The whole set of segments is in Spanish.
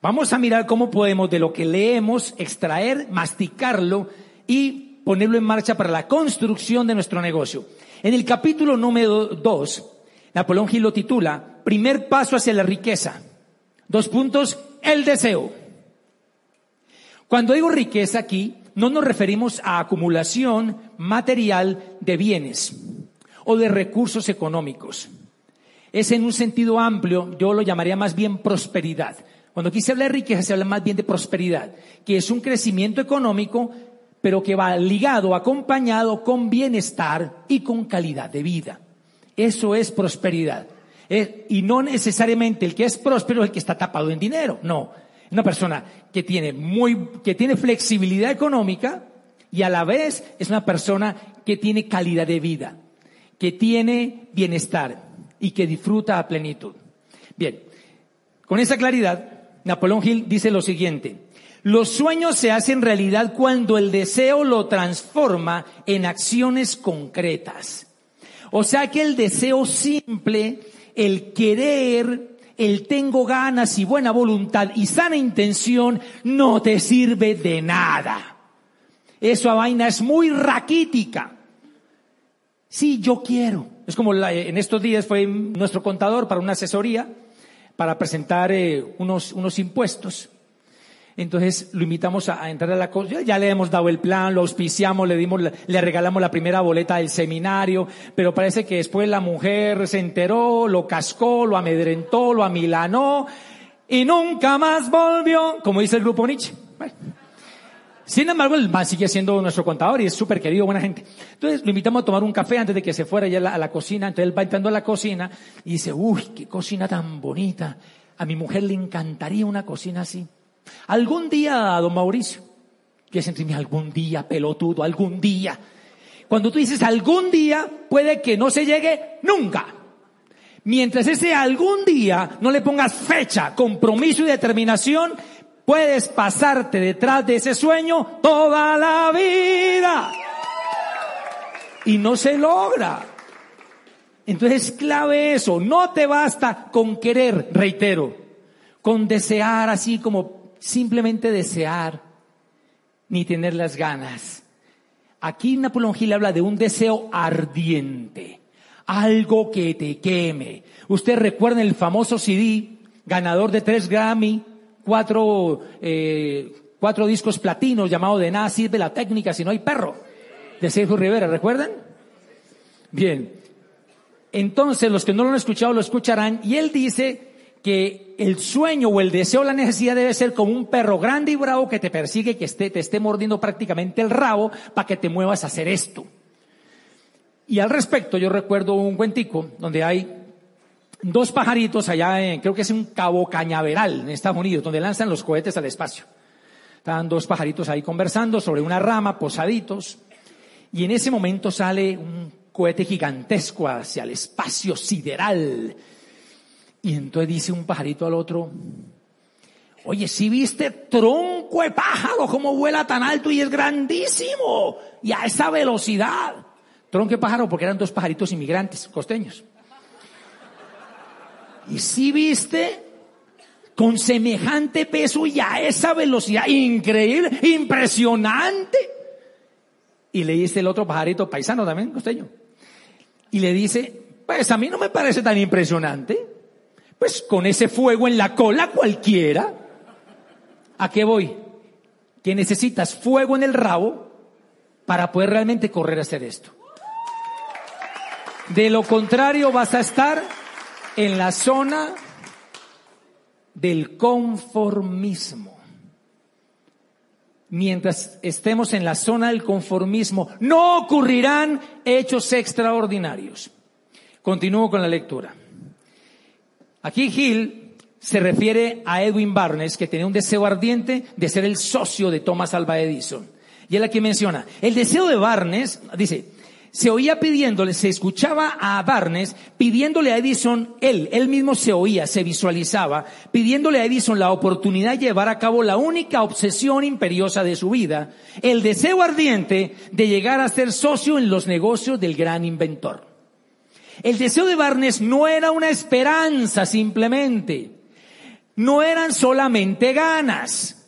Vamos a mirar cómo podemos de lo que leemos extraer, masticarlo y ponerlo en marcha para la construcción de nuestro negocio. En el capítulo número 2, Napoleón Gil lo titula Primer paso hacia la riqueza. Dos puntos, el deseo. Cuando digo riqueza aquí, no nos referimos a acumulación material de bienes o de recursos económicos. Es en un sentido amplio, yo lo llamaría más bien prosperidad. Cuando aquí se habla de riqueza, se habla más bien de prosperidad, que es un crecimiento económico, pero que va ligado, acompañado con bienestar y con calidad de vida. Eso es prosperidad. y no necesariamente el que es próspero es el que está tapado en dinero. No. Una persona que tiene muy, que tiene flexibilidad económica y a la vez es una persona que tiene calidad de vida, que tiene bienestar y que disfruta a plenitud. Bien. Con esa claridad, Napoleón Hill dice lo siguiente. Los sueños se hacen realidad cuando el deseo lo transforma en acciones concretas. O sea que el deseo simple, el querer, el tengo ganas y buena voluntad y sana intención no te sirve de nada. Esa vaina es muy raquítica. Sí, yo quiero. Es como en estos días fue nuestro contador para una asesoría para presentar eh, unos, unos impuestos. Entonces lo invitamos a, entrar a la cosa. Ya le hemos dado el plan, lo auspiciamos, le dimos, le regalamos la primera boleta del seminario, pero parece que después la mujer se enteró, lo cascó, lo amedrentó, lo amilanó y nunca más volvió, como dice el grupo Nietzsche. Sin embargo, el man sigue siendo nuestro contador y es súper querido, buena gente. Entonces lo invitamos a tomar un café antes de que se fuera ya a la, cocina. Entonces él va entrando a la cocina y dice, uy, qué cocina tan bonita. A mi mujer le encantaría una cocina así. Algún día, don Mauricio, que entre algún día, pelotudo, algún día. Cuando tú dices algún día, puede que no se llegue nunca. Mientras ese algún día no le pongas fecha, compromiso y determinación, Puedes pasarte detrás de ese sueño toda la vida. Y no se logra. Entonces es clave eso. No te basta con querer, reitero, con desear así como simplemente desear, ni tener las ganas. Aquí Napoleón Gil habla de un deseo ardiente, algo que te queme. Usted recuerda el famoso CD, ganador de tres Grammy, cuatro, eh, cuatro discos platinos llamado De nada sirve la técnica si no hay perro, de Sergio Rivera, ¿recuerdan? Bien. Entonces, los que no lo han escuchado lo escucharán y él dice que el sueño o el deseo, la necesidad debe ser como un perro grande y bravo que te persigue, que esté, te esté mordiendo prácticamente el rabo para que te muevas a hacer esto. Y al respecto, yo recuerdo un cuentico donde hay dos pajaritos allá en, creo que es un Cabo Cañaveral, en Estados Unidos, donde lanzan los cohetes al espacio. Estaban dos pajaritos ahí conversando sobre una rama, posaditos, y en ese momento sale un cohete gigantesco hacia el espacio sideral. Y entonces dice un pajarito al otro, oye, si viste tronco de pájaro, cómo vuela tan alto y es grandísimo, y a esa velocidad. Tronco de pájaro porque eran dos pajaritos inmigrantes costeños. Y si viste, con semejante peso y a esa velocidad increíble, impresionante. Y le dice el otro pajarito paisano también, costeño. Y le dice, pues a mí no me parece tan impresionante. Pues con ese fuego en la cola cualquiera. ¿A qué voy? Que necesitas fuego en el rabo para poder realmente correr a hacer esto. De lo contrario vas a estar en la zona del conformismo. Mientras estemos en la zona del conformismo, no ocurrirán hechos extraordinarios. Continúo con la lectura. Aquí Gil se refiere a Edwin Barnes, que tenía un deseo ardiente de ser el socio de Thomas Alva Edison. Y él aquí menciona, el deseo de Barnes, dice, se oía pidiéndole, se escuchaba a Barnes pidiéndole a Edison, él, él mismo se oía, se visualizaba, pidiéndole a Edison la oportunidad de llevar a cabo la única obsesión imperiosa de su vida, el deseo ardiente de llegar a ser socio en los negocios del gran inventor. El deseo de Barnes no era una esperanza simplemente, no eran solamente ganas,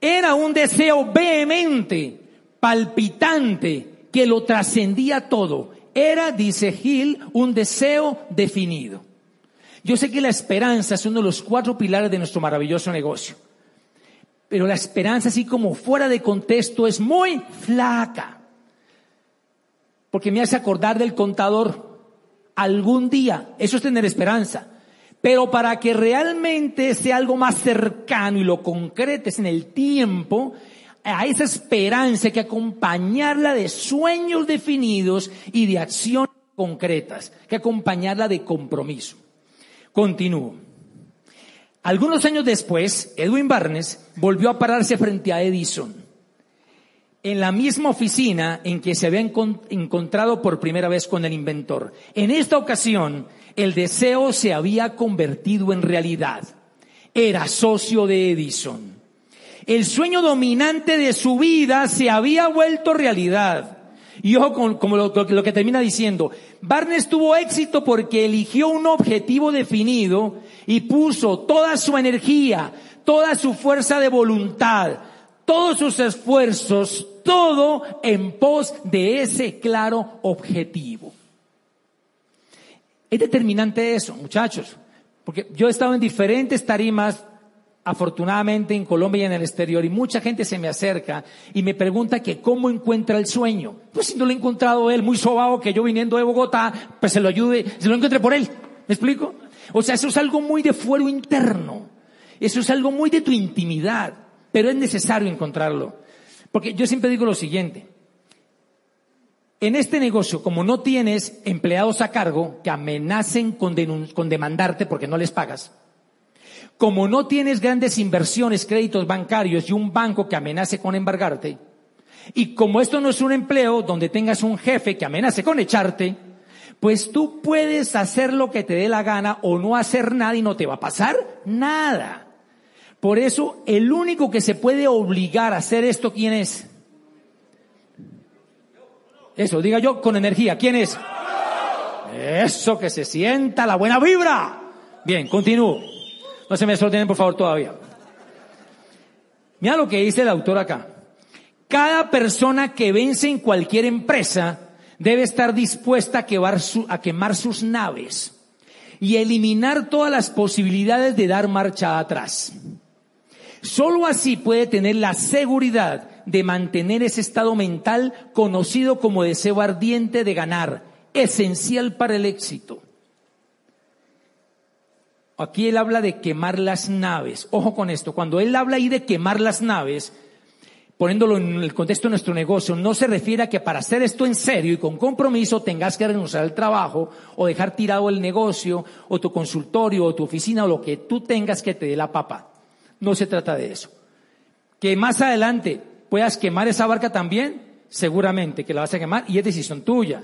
era un deseo vehemente, palpitante, que lo trascendía todo. Era, dice Gil, un deseo definido. Yo sé que la esperanza es uno de los cuatro pilares de nuestro maravilloso negocio. Pero la esperanza, así como fuera de contexto, es muy flaca. Porque me hace acordar del contador. Algún día, eso es tener esperanza. Pero para que realmente sea algo más cercano y lo concretes en el tiempo, a esa esperanza que acompañarla de sueños definidos y de acciones concretas, que acompañarla de compromiso. Continúo. Algunos años después, Edwin Barnes volvió a pararse frente a Edison, en la misma oficina en que se había encontrado por primera vez con el inventor. En esta ocasión, el deseo se había convertido en realidad. Era socio de Edison. El sueño dominante de su vida se había vuelto realidad. Y ojo con lo, lo, que termina diciendo, Barnes tuvo éxito porque eligió un objetivo definido y puso toda su energía, toda su fuerza de voluntad, todos sus esfuerzos, todo en pos de ese claro objetivo. Es determinante eso, muchachos, porque yo he estado en diferentes tarimas, afortunadamente en Colombia y en el exterior, y mucha gente se me acerca y me pregunta que cómo encuentra el sueño. Pues si no lo he encontrado él, muy sobado que yo viniendo de Bogotá, pues se lo ayude, se lo encuentre por él. ¿Me explico? O sea, eso es algo muy de fuero interno. Eso es algo muy de tu intimidad, pero es necesario encontrarlo. Porque yo siempre digo lo siguiente, en este negocio, como no tienes empleados a cargo que amenacen con, con, demandarte porque no les pagas, como no tienes grandes inversiones, créditos bancarios y un banco que amenace con embargarte, y como esto no es un empleo donde tengas un jefe que amenace con echarte, pues tú puedes hacer lo que te dé la gana o no hacer nada y no te va a pasar nada. Por eso, el único que se puede obligar a hacer esto, ¿quién es? Eso, diga yo con energía. ¿Quién es? Eso, que se sienta la buena vibra. Bien, continúo. No se me desordenen, por favor, todavía. Mira lo que dice el autor acá. Cada persona que vence en cualquier empresa debe estar dispuesta a quemar, a quemar sus naves y eliminar todas las posibilidades de dar marcha atrás. Solo así puede tener la seguridad de mantener ese estado mental conocido como deseo ardiente de ganar, esencial para el éxito. Aquí él habla de quemar las naves. Ojo con esto, cuando él habla ahí de quemar las naves, poniéndolo en el contexto de nuestro negocio, no se refiere a que para hacer esto en serio y con compromiso tengas que renunciar al trabajo o dejar tirado el negocio o tu consultorio o tu oficina o lo que tú tengas que te dé la papa. No se trata de eso. Que más adelante puedas quemar esa barca también, seguramente que la vas a quemar y es decisión tuya.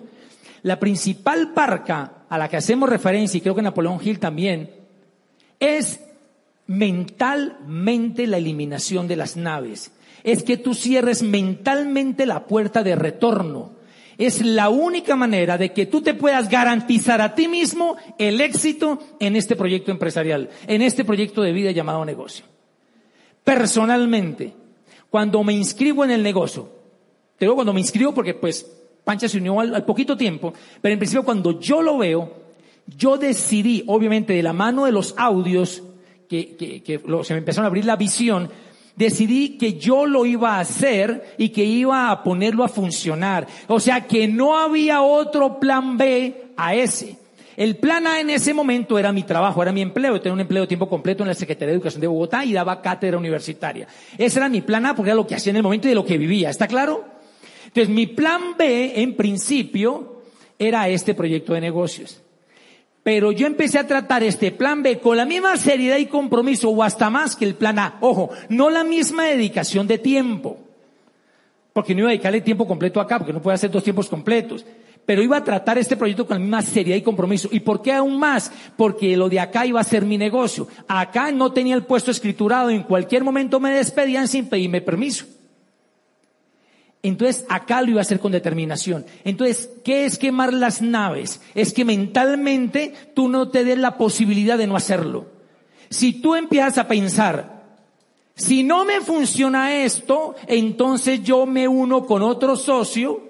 La principal barca a la que hacemos referencia, y creo que Napoleón Hill también, es mentalmente la eliminación de las naves. Es que tú cierres mentalmente la puerta de retorno. Es la única manera de que tú te puedas garantizar a ti mismo el éxito en este proyecto empresarial, en este proyecto de vida llamado negocio. Personalmente, cuando me inscribo en el negocio, te digo cuando me inscribo porque pues Pancha se unió al, poquito tiempo, pero en principio cuando yo lo veo, yo decidí, obviamente de la mano de los audios, que, que, que se me empezaron a abrir la visión, decidí que yo lo iba a hacer y que iba a ponerlo a funcionar. O sea que no había otro plan B a ese. El plan A en ese momento era mi trabajo, era mi empleo. Tenía un empleo de tiempo completo en la Secretaría de Educación de Bogotá y daba cátedra universitaria. Ese era mi plan A porque era lo que hacía en el momento y de lo que vivía. ¿Está claro? Entonces mi plan B, en principio, era este proyecto de negocios. Pero yo empecé a tratar este plan B con la misma seriedad y compromiso o hasta más que el plan A. Ojo, no la misma dedicación de tiempo. Porque no iba a dedicarle tiempo completo acá, porque no puede hacer dos tiempos completos pero iba a tratar este proyecto con la misma seriedad y compromiso. ¿Y por qué aún más? Porque lo de acá iba a ser mi negocio. Acá no tenía el puesto escriturado, en cualquier momento me despedían sin pedirme permiso. Entonces acá lo iba a hacer con determinación. Entonces, ¿qué es quemar las naves? Es que mentalmente tú no te des la posibilidad de no hacerlo. Si tú empiezas a pensar, si no me funciona esto, entonces yo me uno con otro socio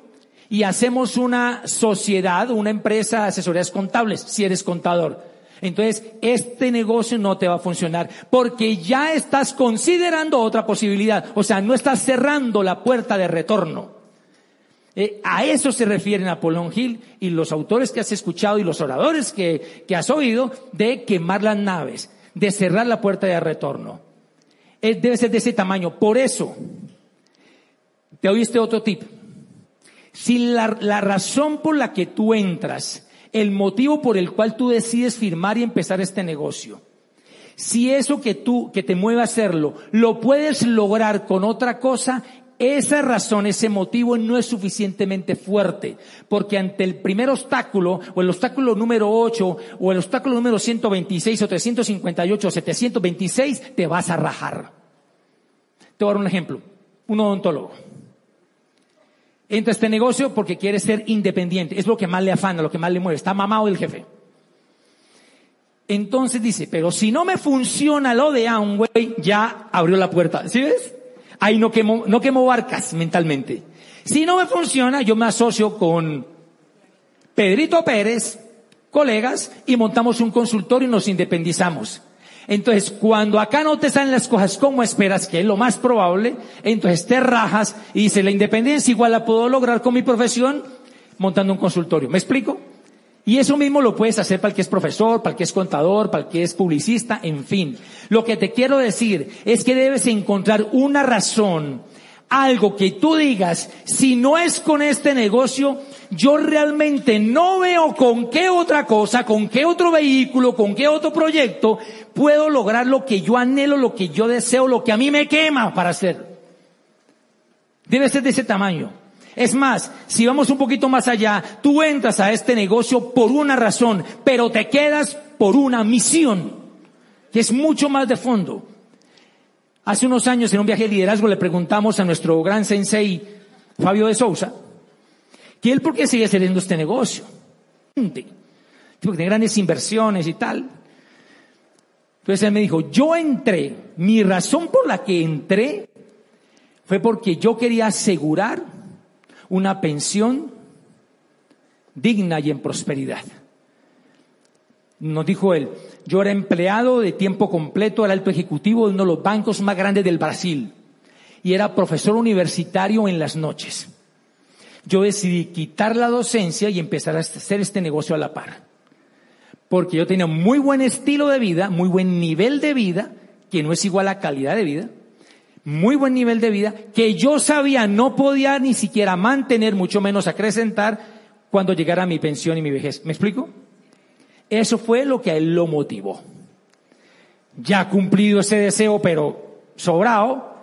y hacemos una sociedad, una empresa de asesorías contables, si eres contador. Entonces, este negocio no te va a funcionar porque ya estás considerando otra posibilidad. O sea, no estás cerrando la puerta de retorno. Eh, a eso se refiere Napoleón Hill y los autores que has escuchado y los oradores que, que has oído de quemar las naves, de cerrar la puerta de retorno. Eh, debe ser de ese tamaño. Por eso, te oíste otro tip. Si la, la razón por la que tú entras, el motivo por el cual tú decides firmar y empezar este negocio, si eso que tú, que te mueve a hacerlo, lo puedes lograr con otra cosa, esa razón, ese motivo no es suficientemente fuerte, porque ante el primer obstáculo, o el obstáculo número 8, o el obstáculo número 126, o 358, o 726, te vas a rajar. Te voy a dar un ejemplo. Un odontólogo. Entra a este negocio porque quiere ser independiente. Es lo que más le afana, lo que más le mueve. Está mamado el jefe. Entonces dice, pero si no me funciona lo de Amway, ya abrió la puerta. ¿Sí ves? Ahí no quemo, no quemo barcas mentalmente. Si no me funciona, yo me asocio con Pedrito Pérez, colegas, y montamos un consultorio y nos independizamos. Entonces, cuando acá no te salen las cosas como esperas, que es lo más probable, entonces te rajas y dices, la independencia igual la puedo lograr con mi profesión montando un consultorio. ¿Me explico? Y eso mismo lo puedes hacer para el que es profesor, para el que es contador, para el que es publicista, en fin. Lo que te quiero decir es que debes encontrar una razón, algo que tú digas, si no es con este negocio, yo realmente no veo con qué otra cosa, con qué otro vehículo, con qué otro proyecto puedo lograr lo que yo anhelo, lo que yo deseo, lo que a mí me quema para hacer. Debe ser de ese tamaño. Es más, si vamos un poquito más allá, tú entras a este negocio por una razón, pero te quedas por una misión, que es mucho más de fondo. Hace unos años en un viaje de liderazgo le preguntamos a nuestro gran sensei, Fabio de Sousa, que él por qué sigue haciendo este negocio. Porque tiene grandes inversiones y tal. Entonces él me dijo, yo entré, mi razón por la que entré fue porque yo quería asegurar una pensión digna y en prosperidad. Nos dijo él, yo era empleado de tiempo completo, era alto ejecutivo de uno de los bancos más grandes del Brasil y era profesor universitario en las noches. Yo decidí quitar la docencia y empezar a hacer este negocio a la par. Porque yo tenía muy buen estilo de vida, muy buen nivel de vida, que no es igual a calidad de vida, muy buen nivel de vida, que yo sabía no podía ni siquiera mantener, mucho menos acrecentar, cuando llegara mi pensión y mi vejez. ¿Me explico? Eso fue lo que a él lo motivó. Ya cumplido ese deseo, pero sobrado,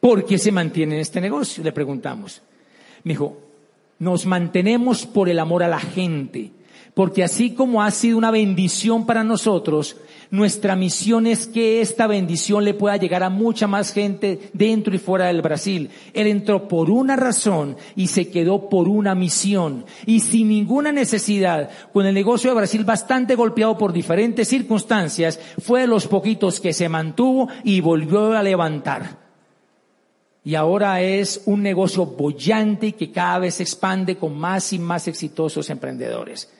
¿por qué se mantiene en este negocio? Le preguntamos. Me dijo, nos mantenemos por el amor a la gente, porque así como ha sido una bendición para nosotros, nuestra misión es que esta bendición le pueda llegar a mucha más gente dentro y fuera del Brasil. Él entró por una razón y se quedó por una misión. Y sin ninguna necesidad, con el negocio de Brasil bastante golpeado por diferentes circunstancias, fue de los poquitos que se mantuvo y volvió a levantar. Y ahora es un negocio bollante que cada vez se expande con más y más exitosos emprendedores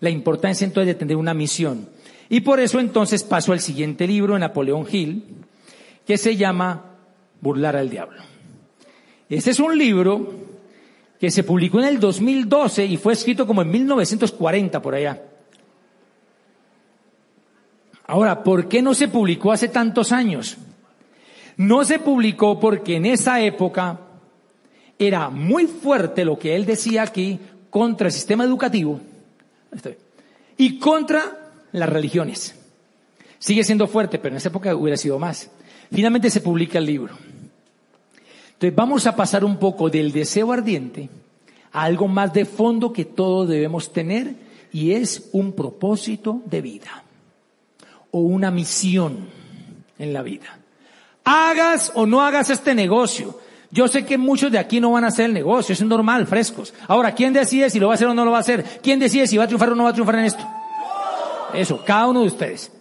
la importancia entonces de tener una misión. Y por eso entonces paso al siguiente libro de Napoleón Hill, que se llama Burlar al Diablo. Este es un libro que se publicó en el 2012 y fue escrito como en 1940 por allá. Ahora, ¿por qué no se publicó hace tantos años? No se publicó porque en esa época era muy fuerte lo que él decía aquí contra el sistema educativo y contra las religiones. Sigue siendo fuerte, pero en esa época hubiera sido más. Finalmente se publica el libro. Entonces vamos a pasar un poco del deseo ardiente a algo más de fondo que todos debemos tener y es un propósito de vida o una misión en la vida. Hagas o no hagas este negocio, yo sé que muchos de aquí no van a hacer el negocio, es normal, frescos. Ahora, ¿quién decide si lo va a hacer o no lo va a hacer? ¿Quién decide si va a triunfar o no va a triunfar en esto? Eso, cada uno de ustedes.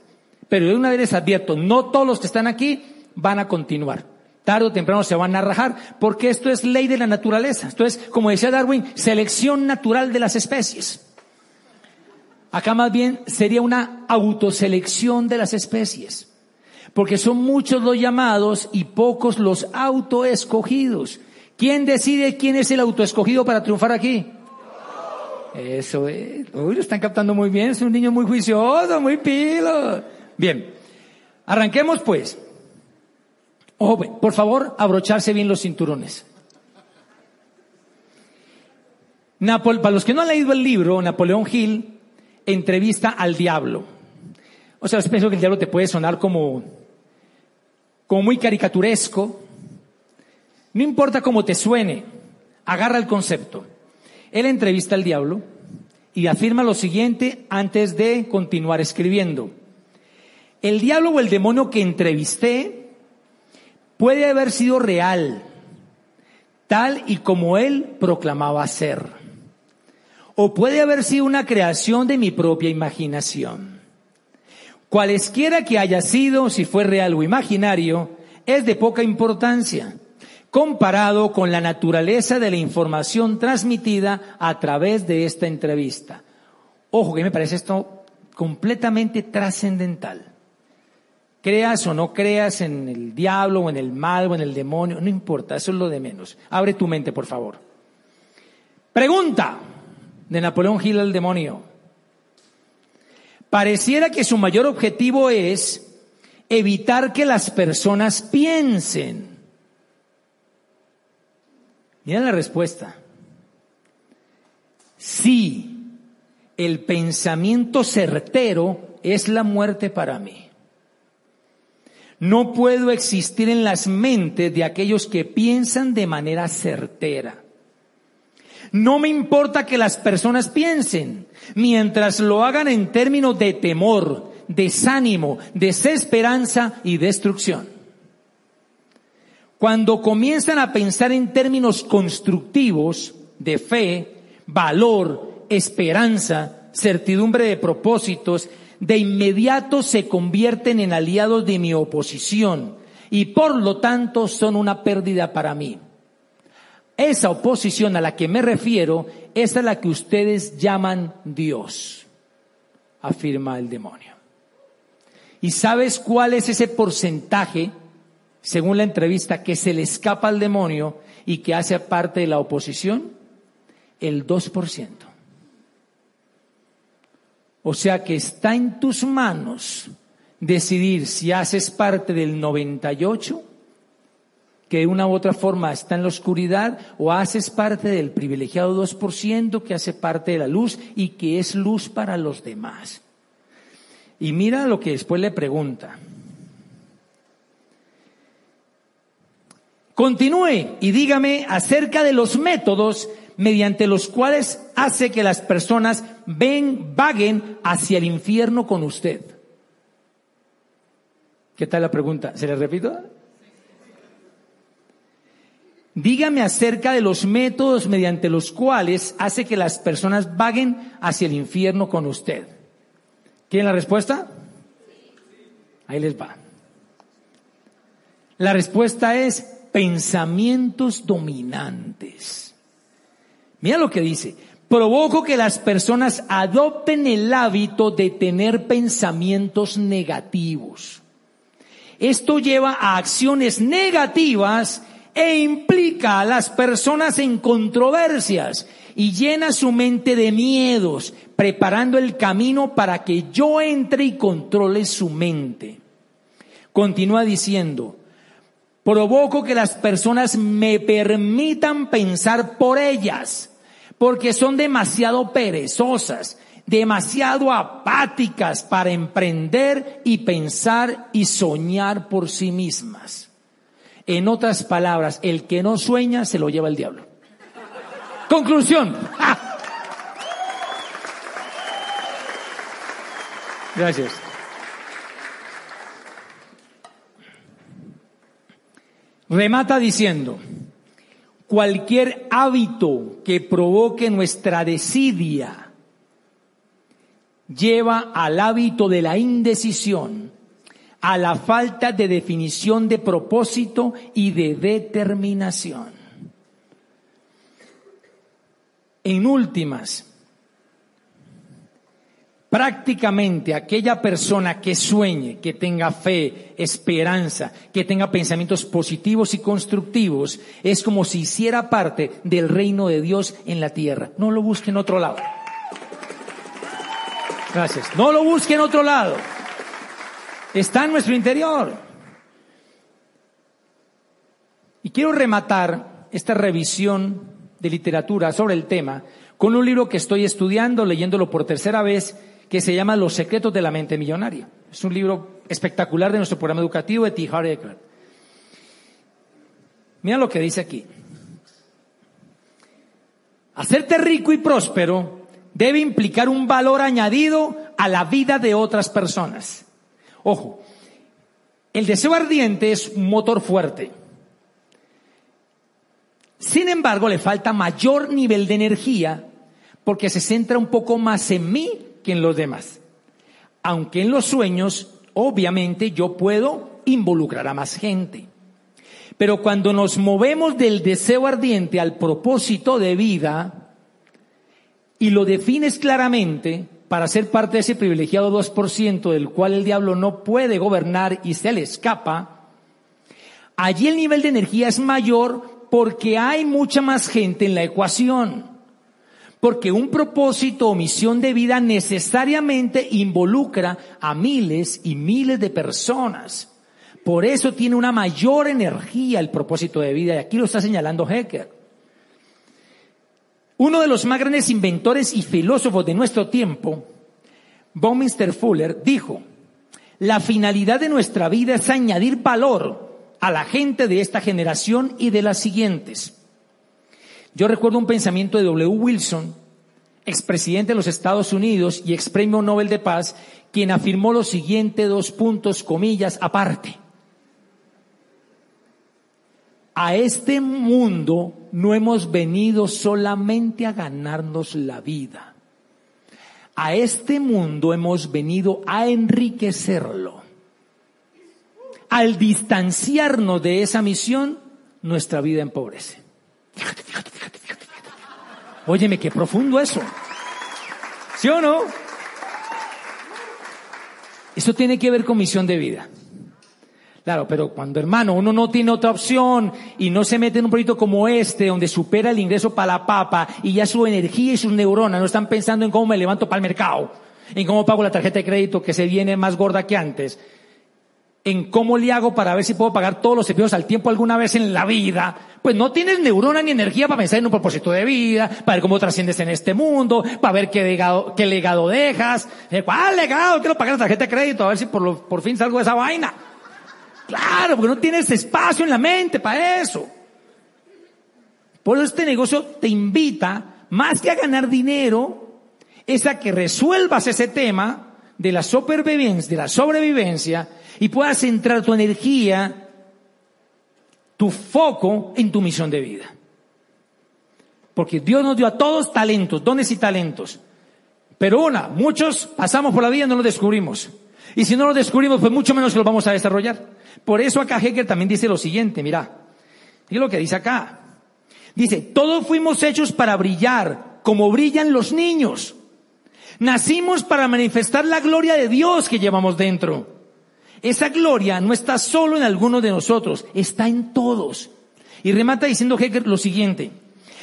Pero de una vez les advierto, no todos los que están aquí van a continuar. Tarde o temprano se van a rajar, porque esto es ley de la naturaleza. Esto es, como decía Darwin, selección natural de las especies. Acá más bien sería una autoselección de las especies, porque son muchos los llamados y pocos los autoescogidos. ¿Quién decide quién es el autoescogido para triunfar aquí? Eso es. Uy, lo están captando muy bien. Es un niño muy juicioso, muy pilo. Bien. Arranquemos pues. Ojo, por favor, abrocharse bien los cinturones. para los que no han leído el libro, Napoleón Hill entrevista al diablo. O sea, pienso que el diablo te puede sonar como, como muy caricaturesco. No importa cómo te suene, agarra el concepto. Él entrevista al diablo y afirma lo siguiente antes de continuar escribiendo. El diablo o el demonio que entrevisté puede haber sido real, tal y como él proclamaba ser. O puede haber sido una creación de mi propia imaginación. Cualesquiera que haya sido, si fue real o imaginario, es de poca importancia comparado con la naturaleza de la información transmitida a través de esta entrevista. Ojo, que me parece esto completamente trascendental. Creas o no creas en el diablo o en el mal o en el demonio, no importa, eso es lo de menos. Abre tu mente, por favor. Pregunta de Napoleón Gil al demonio. Pareciera que su mayor objetivo es evitar que las personas piensen Mira la respuesta. Sí, el pensamiento certero es la muerte para mí. No puedo existir en las mentes de aquellos que piensan de manera certera. No me importa que las personas piensen, mientras lo hagan en términos de temor, desánimo, desesperanza y destrucción. Cuando comienzan a pensar en términos constructivos de fe, valor, esperanza, certidumbre de propósitos, de inmediato se convierten en aliados de mi oposición y por lo tanto son una pérdida para mí. Esa oposición a la que me refiero es a la que ustedes llaman Dios, afirma el demonio. ¿Y sabes cuál es ese porcentaje según la entrevista, que se le escapa al demonio y que hace parte de la oposición? El 2%. O sea que está en tus manos decidir si haces parte del 98, que de una u otra forma está en la oscuridad, o haces parte del privilegiado 2% que hace parte de la luz y que es luz para los demás. Y mira lo que después le pregunta. Continúe y dígame acerca de los métodos mediante los cuales hace que las personas ven, vaguen hacia el infierno con usted. ¿Qué tal la pregunta? ¿Se le repito? Dígame acerca de los métodos mediante los cuales hace que las personas vaguen hacia el infierno con usted. ¿Quieren la respuesta? Ahí les va. La respuesta es pensamientos dominantes. Mira lo que dice. Provoco que las personas adopten el hábito de tener pensamientos negativos. Esto lleva a acciones negativas e implica a las personas en controversias y llena su mente de miedos, preparando el camino para que yo entre y controle su mente. Continúa diciendo, Provoco que las personas me permitan pensar por ellas, porque son demasiado perezosas, demasiado apáticas para emprender y pensar y soñar por sí mismas. En otras palabras, el que no sueña se lo lleva el diablo. Conclusión. Gracias. Remata diciendo, cualquier hábito que provoque nuestra desidia lleva al hábito de la indecisión a la falta de definición de propósito y de determinación. En últimas, prácticamente aquella persona que sueñe, que tenga fe, esperanza, que tenga pensamientos positivos y constructivos, es como si hiciera parte del reino de Dios en la tierra. No lo busque en otro lado. Gracias. No lo busque en otro lado. Está en nuestro interior. Y quiero rematar esta revisión de literatura sobre el tema con un libro que estoy estudiando, leyéndolo por tercera vez, que se llama Los secretos de la mente millonaria. Es un libro espectacular de nuestro programa educativo de T. Harry Eckert. Mira lo que dice aquí. Hacerte rico y próspero debe implicar un valor añadido a la vida de otras personas. Ojo, el deseo ardiente es un motor fuerte. Sin embargo, le falta mayor nivel de energía porque se centra un poco más en mí que en los demás. Aunque en los sueños, obviamente, yo puedo involucrar a más gente. Pero cuando nos movemos del deseo ardiente al propósito de vida y lo defines claramente para ser parte de ese privilegiado 2% del cual el diablo no puede gobernar y se le escapa, allí el nivel de energía es mayor porque hay mucha más gente en la ecuación. Porque un propósito o misión de vida necesariamente involucra a miles y miles de personas. Por eso tiene una mayor energía el propósito de vida. Y aquí lo está señalando Hecker. Uno de los más grandes inventores y filósofos de nuestro tiempo, Bowminster Fuller, dijo, la finalidad de nuestra vida es añadir valor a la gente de esta generación y de las siguientes. Yo recuerdo un pensamiento de W. Wilson, expresidente de los Estados Unidos y ex premio Nobel de Paz, quien afirmó los siguientes dos puntos, comillas, aparte. A este mundo no hemos venido solamente a ganarnos la vida. A este mundo hemos venido a enriquecerlo al distanciarnos de esa misión, nuestra vida empobrece. Fíjate, fíjate, fíjate, fíjate. Óyeme, qué profundo eso. ¿Sí o no? Eso tiene que ver con misión de vida. Claro, pero cuando hermano uno no tiene otra opción y no se mete en un proyecto como este, donde supera el ingreso para la papa y ya su energía y sus neuronas no están pensando en cómo me levanto para el mercado, en cómo pago la tarjeta de crédito que se viene más gorda que antes, en cómo le hago para ver si puedo pagar todos los servicios al tiempo alguna vez en la vida, pues no tienes neurona ni energía para pensar en un propósito de vida, para ver cómo trasciendes en este mundo, para ver qué legado, qué legado dejas. Eh, ¿Cuál legado? Quiero pagar la tarjeta de crédito, a ver si por, por fin salgo de esa vaina. Claro, porque no tienes espacio en la mente para eso. Por eso este negocio te invita, más que a ganar dinero, es a que resuelvas ese tema de la supervivencia, de la sobrevivencia, y puedas centrar tu energía, tu foco en tu misión de vida. Porque Dios nos dio a todos talentos, dones y talentos. Pero una, muchos pasamos por la vida y no lo descubrimos. Y si no lo descubrimos, pues mucho menos lo vamos a desarrollar. Por eso acá Hecker también dice lo siguiente, mira, y lo que dice acá. Dice, todos fuimos hechos para brillar como brillan los niños. Nacimos para manifestar la gloria de Dios que llevamos dentro. Esa gloria no está solo en algunos de nosotros, está en todos. Y remata diciendo Hecker lo siguiente.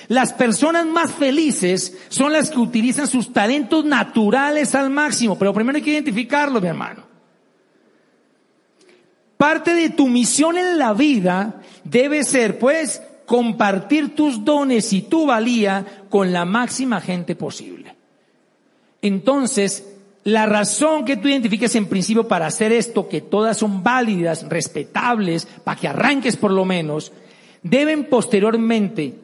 Las personas más felices son las que utilizan sus talentos naturales al máximo, pero primero hay que identificarlo, mi hermano. Parte de tu misión en la vida debe ser, pues, compartir tus dones y tu valía con la máxima gente posible. Entonces, la razón que tú identifiques en principio para hacer esto, que todas son válidas, respetables, para que arranques por lo menos, deben posteriormente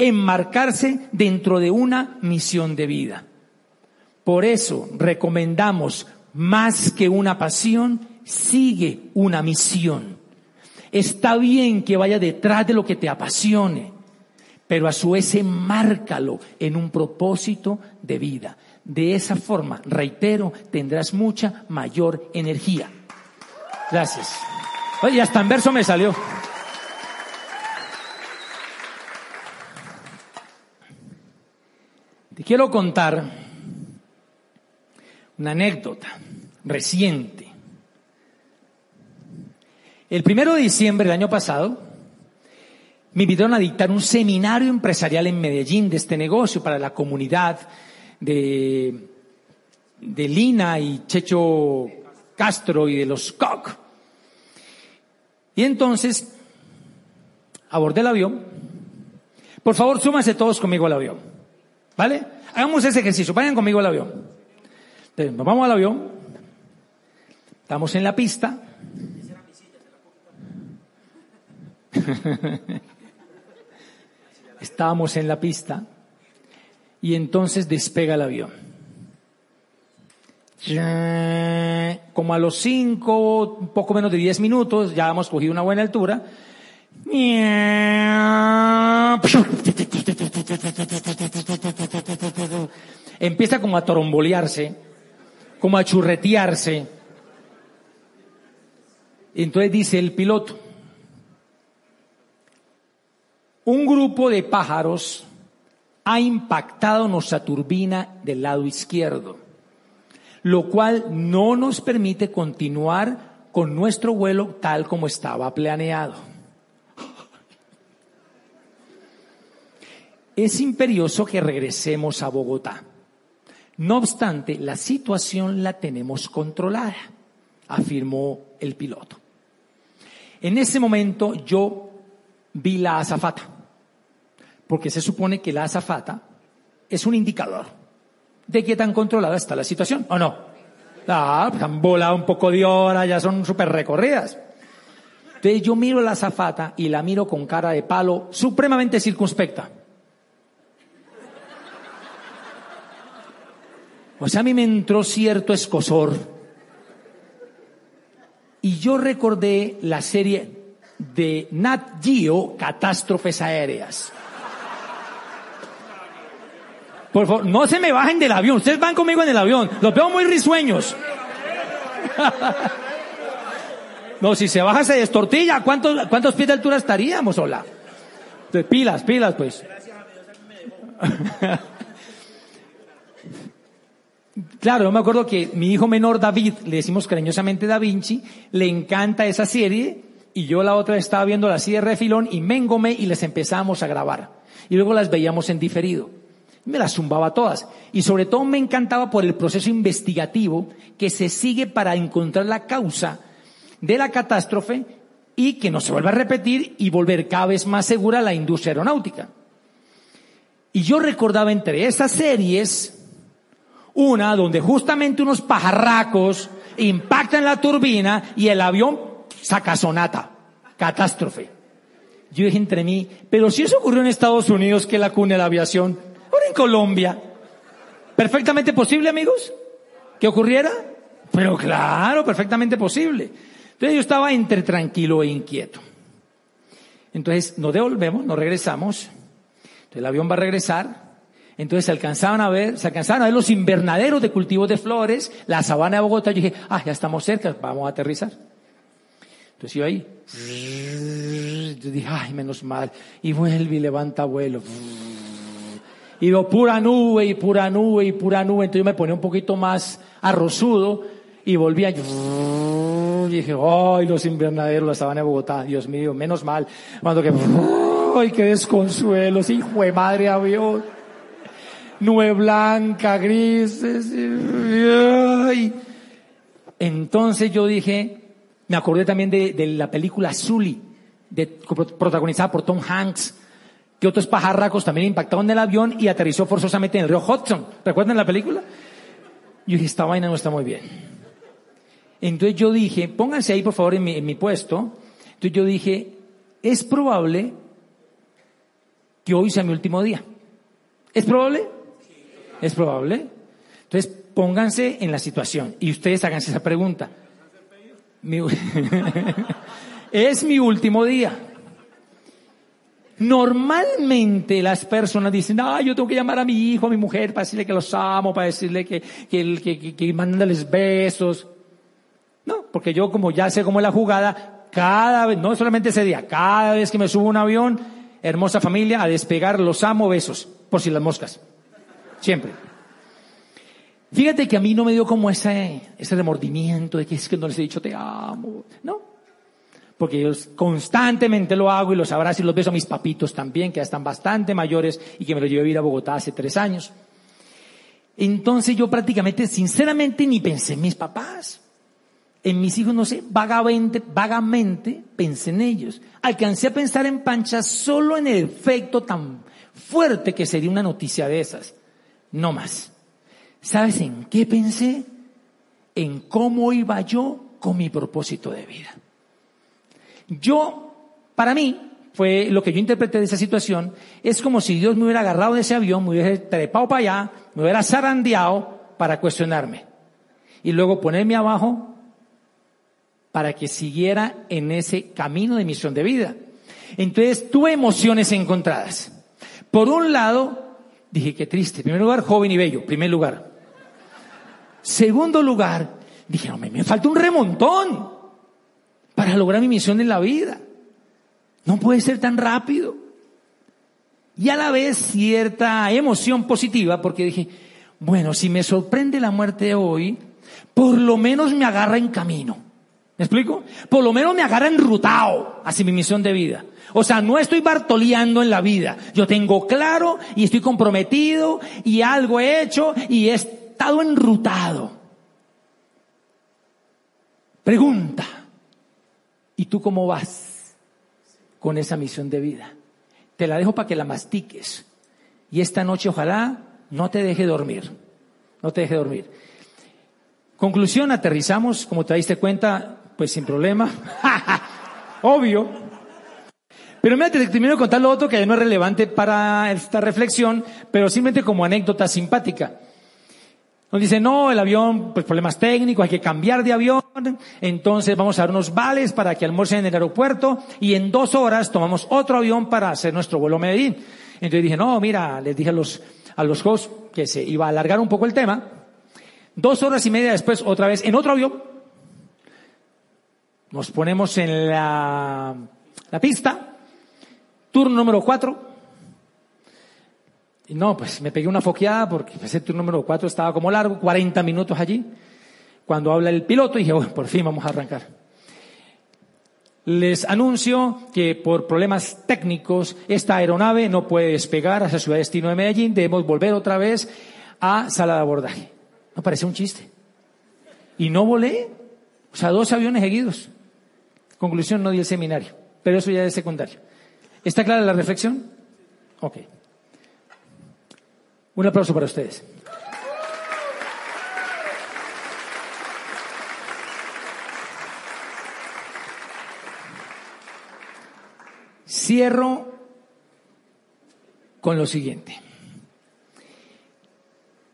enmarcarse dentro de una misión de vida. Por eso recomendamos, más que una pasión, sigue una misión. Está bien que vaya detrás de lo que te apasione, pero a su vez enmárcalo en un propósito de vida. De esa forma, reitero, tendrás mucha mayor energía. Gracias. Oye, hasta en verso me salió. Te quiero contar una anécdota reciente. El primero de diciembre del año pasado, me invitaron a dictar un seminario empresarial en Medellín de este negocio para la comunidad de, de Lina y Checho Castro y de los COC. Y entonces abordé el avión. Por favor, súmanse todos conmigo al avión. ¿Vale? Hagamos ese ejercicio. Vayan conmigo al avión. Entonces, nos vamos al avión. Estamos en la pista. Estábamos en la pista y entonces despega el avión. Como a los cinco, poco menos de diez minutos, ya hemos cogido una buena altura. Empieza como a torombolearse, como a churretearse. Entonces dice el piloto, un grupo de pájaros ha impactado nuestra turbina del lado izquierdo, lo cual no nos permite continuar con nuestro vuelo tal como estaba planeado. Es imperioso que regresemos a Bogotá. No obstante, la situación la tenemos controlada, afirmó el piloto. En ese momento yo vi la azafata porque se supone que la azafata es un indicador de qué tan controlada está la situación, ¿o no? Ah, pues han volado un poco de hora, ya son súper recorridas. Entonces yo miro la azafata y la miro con cara de palo supremamente circunspecta. O sea, a mí me entró cierto escosor. Y yo recordé la serie de Nat Geo, Catástrofes Aéreas. Por favor, no se me bajen del avión. Ustedes van conmigo en el avión. Los veo muy risueños. no, si se baja se destortilla. ¿Cuántos, cuántos pies de altura estaríamos, hola? pilas, pilas, pues. Claro, yo me acuerdo que mi hijo menor David, le decimos cariñosamente Da Vinci, le encanta esa serie y yo la otra estaba viendo la serie de filón y me engomé y les empezamos a grabar. Y luego las veíamos en diferido me las zumbaba todas. Y sobre todo me encantaba por el proceso investigativo que se sigue para encontrar la causa de la catástrofe y que no se vuelva a repetir y volver cada vez más segura la industria aeronáutica. Y yo recordaba entre esas series una donde justamente unos pajarracos impactan la turbina y el avión saca sonata. Catástrofe. Yo dije entre mí, pero si eso ocurrió en Estados Unidos, que la cune la aviación, Ahora en Colombia. ¿Perfectamente posible, amigos? ¿Que ocurriera? Pero claro, perfectamente posible. Entonces yo estaba entre tranquilo e inquieto. Entonces nos devolvemos, nos regresamos. Entonces el avión va a regresar. Entonces se alcanzaban a ver, se alcanzaban a ver los invernaderos de cultivos de flores, la sabana de Bogotá. Yo dije, ah, ya estamos cerca, vamos a aterrizar. Entonces yo ahí, yo dije, ay, menos mal. Y vuelve y levanta vuelo y veo pura nube y pura nube y pura nube. Entonces yo me ponía un poquito más arrozudo y volvía. Y dije, ay, los invernaderos, la sabana de Bogotá, Dios mío, menos mal. Cuando que, ay, qué desconsuelo, hijo de madre avión. Nube blanca, grises. Entonces yo dije, me acordé también de, la película Sully, de, protagonizada por Tom Hanks que otros pajarracos también impactaron en el avión y aterrizó forzosamente en el río Hudson. ¿Recuerdan la película? Yo dije, esta vaina no está muy bien. Entonces yo dije, pónganse ahí por favor en mi, en mi puesto. Entonces yo dije, es probable que hoy sea mi último día. ¿Es probable? ¿Es probable? Entonces pónganse en la situación y ustedes háganse esa pregunta. es mi último día. Normalmente las personas dicen, ah, yo tengo que llamar a mi hijo, a mi mujer, para decirle que los amo, para decirle que, que, que, que, besos. No, porque yo como ya sé cómo es la jugada, cada vez, no solamente ese día, cada vez que me subo a un avión, hermosa familia, a despegar, los amo, besos, por si las moscas. Siempre. Fíjate que a mí no me dio como ese, ese remordimiento de que es que no les he dicho te amo. No. Porque yo constantemente lo hago y los abrazo y los beso a mis papitos también, que ya están bastante mayores y que me lo llevé a ir a Bogotá hace tres años. Entonces yo prácticamente, sinceramente, ni pensé en mis papás. En mis hijos, no sé, vagamente, vagamente pensé en ellos. Alcancé a pensar en Pancha solo en el efecto tan fuerte que sería una noticia de esas. No más. ¿Sabes en qué pensé? En cómo iba yo con mi propósito de vida. Yo, para mí, fue lo que yo interpreté de esa situación, es como si Dios me hubiera agarrado de ese avión, me hubiera trepado para allá, me hubiera zarandeado para cuestionarme. Y luego ponerme abajo para que siguiera en ese camino de misión de vida. Entonces tuve emociones encontradas. Por un lado, dije, qué triste. En primer lugar, joven y bello, primer lugar. Segundo lugar, dije, no, me, me falta un remontón para lograr mi misión en la vida. No puede ser tan rápido. Y a la vez cierta emoción positiva porque dije, bueno, si me sorprende la muerte hoy, por lo menos me agarra en camino. ¿Me explico? Por lo menos me agarra enrutado hacia mi misión de vida. O sea, no estoy bartoleando en la vida. Yo tengo claro y estoy comprometido y algo he hecho y he estado enrutado. Pregunta, ¿y tú cómo vas con esa misión de vida? Te la dejo para que la mastiques. Y esta noche ojalá no te deje dormir. No te deje dormir. Conclusión, aterrizamos, como te diste cuenta, pues sin problema. Obvio. Pero mira, te termino de contar lo otro que no es relevante para esta reflexión, pero simplemente como anécdota simpática. Nos dice, no, el avión, pues problemas técnicos, hay que cambiar de avión, entonces vamos a dar unos vales para que almuercen en el aeropuerto y en dos horas tomamos otro avión para hacer nuestro vuelo a Medellín. Entonces dije, no, mira, les dije a los, a los hosts que se iba a alargar un poco el tema. Dos horas y media después, otra vez, en otro avión, nos ponemos en la, la pista, turno número cuatro, y no, pues me pegué una foqueada porque ese turno número cuatro estaba como largo, 40 minutos allí. Cuando habla el piloto, dije, bueno, por fin vamos a arrancar. Les anuncio que por problemas técnicos esta aeronave no puede despegar hacia su destino de Medellín. Debemos volver otra vez a sala de abordaje. No parece un chiste. Y no volé. O sea, dos aviones seguidos. Conclusión, no di el seminario. Pero eso ya es secundario. ¿Está clara la reflexión? Ok. Un aplauso para ustedes. Cierro con lo siguiente.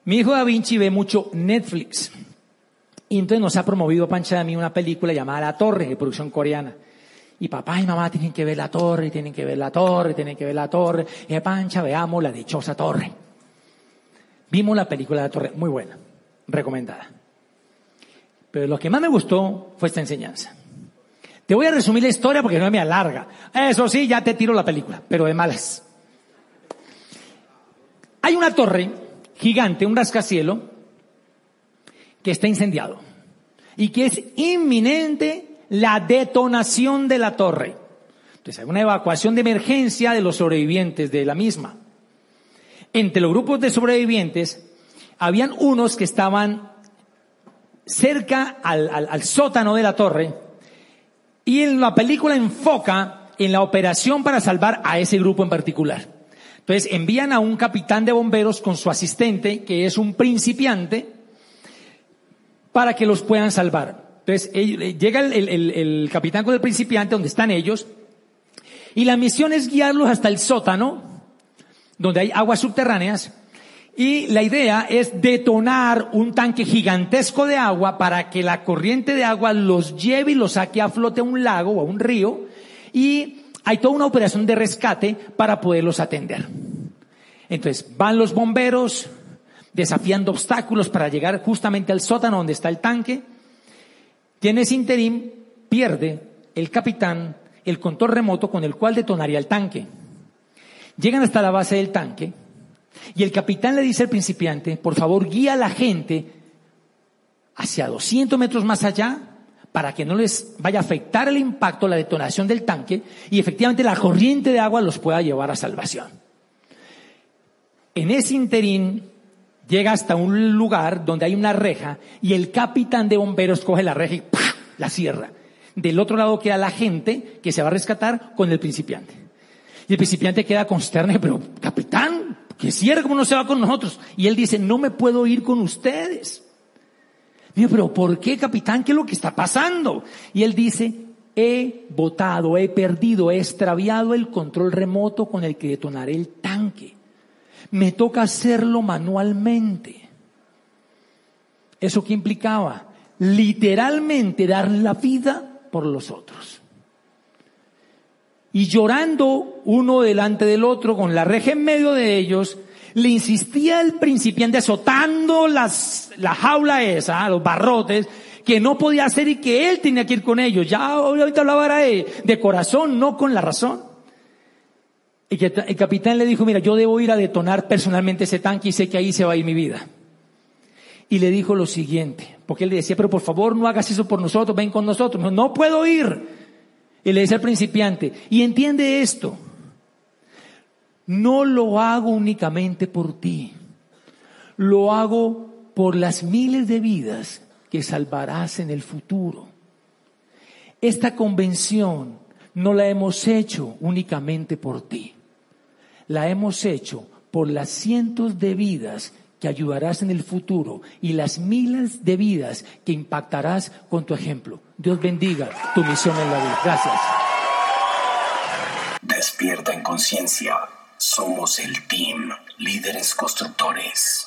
Mi hijo Da Vinci ve mucho Netflix. Y entonces nos ha promovido Pancha a mí una película llamada La Torre, de producción coreana. Y papá y mamá tienen que ver la torre, tienen que ver la torre, tienen que ver la torre. Y Pancha, veamos la dichosa torre. Vimos la película de la torre, muy buena, recomendada. Pero lo que más me gustó fue esta enseñanza. Te voy a resumir la historia porque no me alarga. Eso sí, ya te tiro la película, pero de malas. Hay una torre gigante, un rascacielo, que está incendiado y que es inminente la detonación de la torre. Entonces hay una evacuación de emergencia de los sobrevivientes de la misma entre los grupos de sobrevivientes, habían unos que estaban cerca al, sótano de la torre y en la película enfoca en la operación para salvar a ese grupo en particular. Entonces envían a un capitán de bomberos con su asistente, que es un principiante, para que los puedan salvar. Entonces eh, llega el, el capitán con el principiante donde están ellos, y la misión es guiarlos hasta el sótano, donde hay aguas subterráneas, y la idea es detonar un tanque gigantesco de agua para que la corriente de agua los lleve y los saque a flote a un lago o a un río, y hay toda una operación de rescate para poderlos atender. Entonces, van los bomberos desafiando obstáculos para llegar justamente al sótano donde está el tanque, que en ese interín pierde el capitán el control remoto con el cual detonaría el tanque. Llegan hasta la base del tanque y el capitán le dice al principiante, por favor guía a la gente hacia 200 metros más allá para que no les vaya a afectar el impacto, la detonación del tanque y efectivamente la corriente de agua los pueda llevar a salvación. En ese interín llega hasta un lugar donde hay una reja y el capitán de bomberos coge la reja y la cierra. Del otro lado queda la gente que se va a rescatar con el principiante. Y el principiante queda consternado, pero capitán, que cierre como no se va con nosotros. Y él dice, no me puedo ir con ustedes. Digo, pero ¿por qué, capitán? ¿Qué es lo que está pasando? Y él dice, he botado, he perdido, he extraviado el control remoto con el que detonaré el tanque. Me toca hacerlo manualmente. ¿Eso qué implicaba? Literalmente dar la vida por los otros. Y llorando uno delante del otro, con la reja en medio de ellos, le insistía el principiante azotando las, la jaula esa, los barrotes, que no podía hacer y que él tenía que ir con ellos. Ya ahorita hablaba de, de corazón, no con la razón. Y que el capitán le dijo, mira, yo debo ir a detonar personalmente ese tanque y sé que ahí se va a ir mi vida. Y le dijo lo siguiente, porque él le decía, pero por favor no hagas eso por nosotros, ven con nosotros. No, puedo ir. Y le dice al principiante, y entiende esto, no lo hago únicamente por ti, lo hago por las miles de vidas que salvarás en el futuro. Esta convención no la hemos hecho únicamente por ti, la hemos hecho por las cientos de vidas que ayudarás en el futuro y las miles de vidas que impactarás con tu ejemplo. Dios bendiga tu misión en la vida. Gracias. Despierta en conciencia. Somos el team Líderes Constructores.